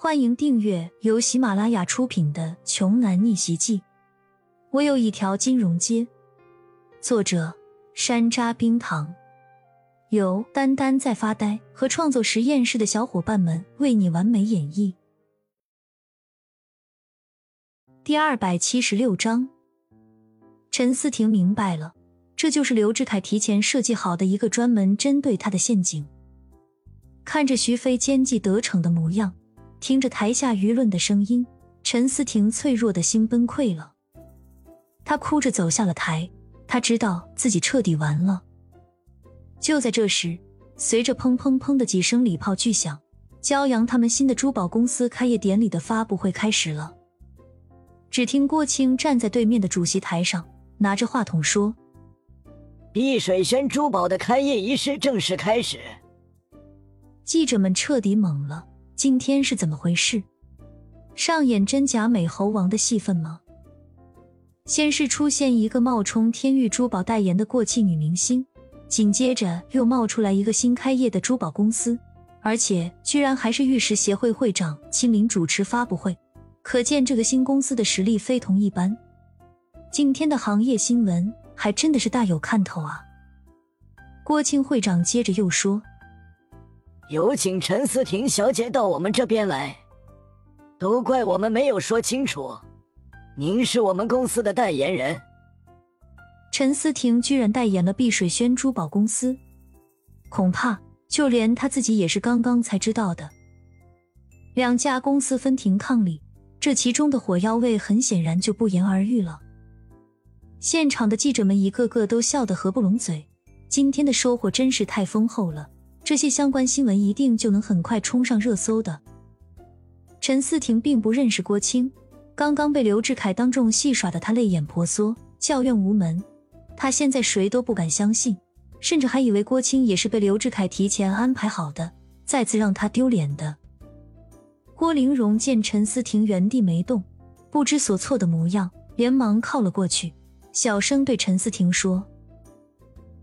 欢迎订阅由喜马拉雅出品的《穷男逆袭记》。我有一条金融街。作者：山楂冰糖，由丹丹在发呆和创作实验室的小伙伴们为你完美演绎。第二百七十六章，陈思婷明白了，这就是刘志凯提前设计好的一个专门针对他的陷阱。看着徐飞奸计得逞的模样。听着台下舆论的声音，陈思婷脆弱的心崩溃了。她哭着走下了台，她知道自己彻底完了。就在这时，随着砰砰砰的几声礼炮巨响，骄阳他们新的珠宝公司开业典礼的发布会开始了。只听郭青站在对面的主席台上，拿着话筒说：“碧水轩珠宝的开业仪式正式开始。”记者们彻底懵了。今天是怎么回事？上演真假美猴王的戏份吗？先是出现一个冒充天域珠宝代言的过气女明星，紧接着又冒出来一个新开业的珠宝公司，而且居然还是玉石协会会长亲临主持发布会，可见这个新公司的实力非同一般。今天的行业新闻还真的是大有看头啊！郭庆会长接着又说。有请陈思婷小姐到我们这边来。都怪我们没有说清楚，您是我们公司的代言人。陈思婷居然代言了碧水轩珠宝公司，恐怕就连他自己也是刚刚才知道的。两家公司分庭抗礼，这其中的火药味很显然就不言而喻了。现场的记者们一个个都笑得合不拢嘴，今天的收获真是太丰厚了。这些相关新闻一定就能很快冲上热搜的。陈思婷并不认识郭青，刚刚被刘志凯当众戏耍的她泪眼婆娑，叫怨无门。她现在谁都不敢相信，甚至还以为郭青也是被刘志凯提前安排好的，再次让她丢脸的。郭玲蓉见陈思婷原地没动，不知所措的模样，连忙靠了过去，小声对陈思婷说：“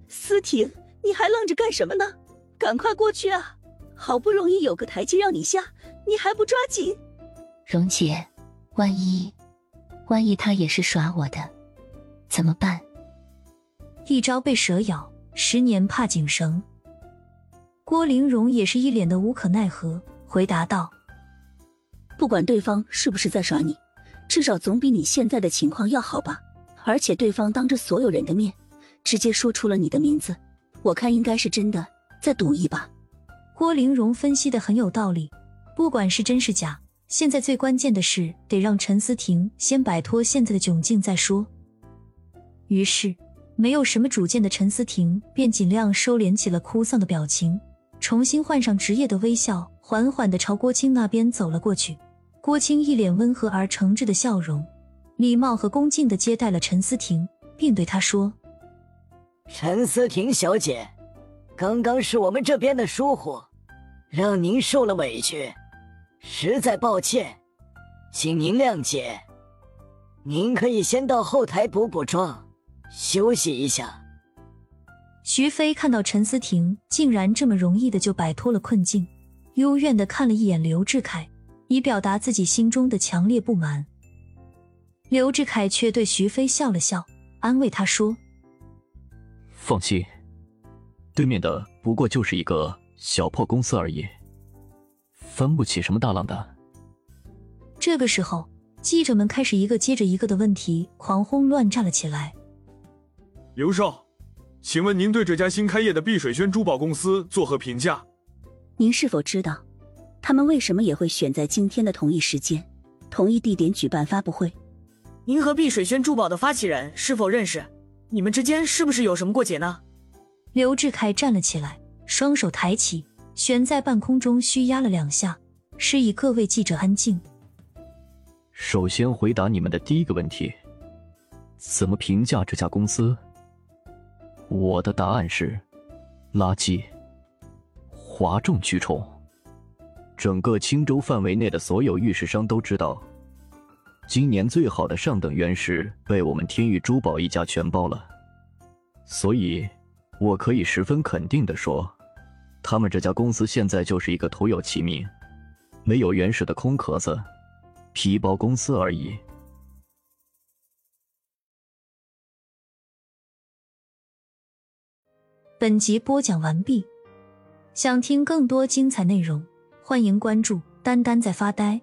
思婷，你还愣着干什么呢？”赶快过去啊！好不容易有个台阶让你下，你还不抓紧？蓉姐，万一，万一他也是耍我的，怎么办？一朝被蛇咬，十年怕井绳。郭玲蓉也是一脸的无可奈何，回答道：“不管对方是不是在耍你，至少总比你现在的情况要好吧？而且对方当着所有人的面，直接说出了你的名字，我看应该是真的。”再赌一把，郭玲蓉分析的很有道理。不管是真是假，现在最关键的是得让陈思婷先摆脱现在的窘境再说。于是，没有什么主见的陈思婷便尽量收敛起了哭丧的表情，重新换上职业的微笑，缓缓的朝郭青那边走了过去。郭青一脸温和而诚挚的笑容，礼貌和恭敬的接待了陈思婷，并对她说：“陈思婷小姐。”刚刚是我们这边的疏忽，让您受了委屈，实在抱歉，请您谅解。您可以先到后台补补妆，休息一下。徐飞看到陈思婷竟然这么容易的就摆脱了困境，幽怨的看了一眼刘志凯，以表达自己心中的强烈不满。刘志凯却对徐飞笑了笑，安慰他说：“放心。”对面的不过就是一个小破公司而已，翻不起什么大浪的。这个时候，记者们开始一个接着一个的问题狂轰乱炸了起来。刘少，请问您对这家新开业的碧水轩珠宝公司作何评价？您是否知道，他们为什么也会选在今天的同一时间、同一地点举办发布会？您和碧水轩珠宝的发起人是否认识？你们之间是不是有什么过节呢？刘志凯站了起来，双手抬起，悬在半空中虚压了两下，示意各位记者安静。首先回答你们的第一个问题：怎么评价这家公司？我的答案是：垃圾，哗众取宠。整个青州范围内的所有玉石商都知道，今年最好的上等原石被我们天域珠宝一家全包了，所以。我可以十分肯定的说，他们这家公司现在就是一个徒有其名，没有原始的空壳子，皮包公司而已。本集播讲完毕，想听更多精彩内容，欢迎关注“丹丹在发呆”。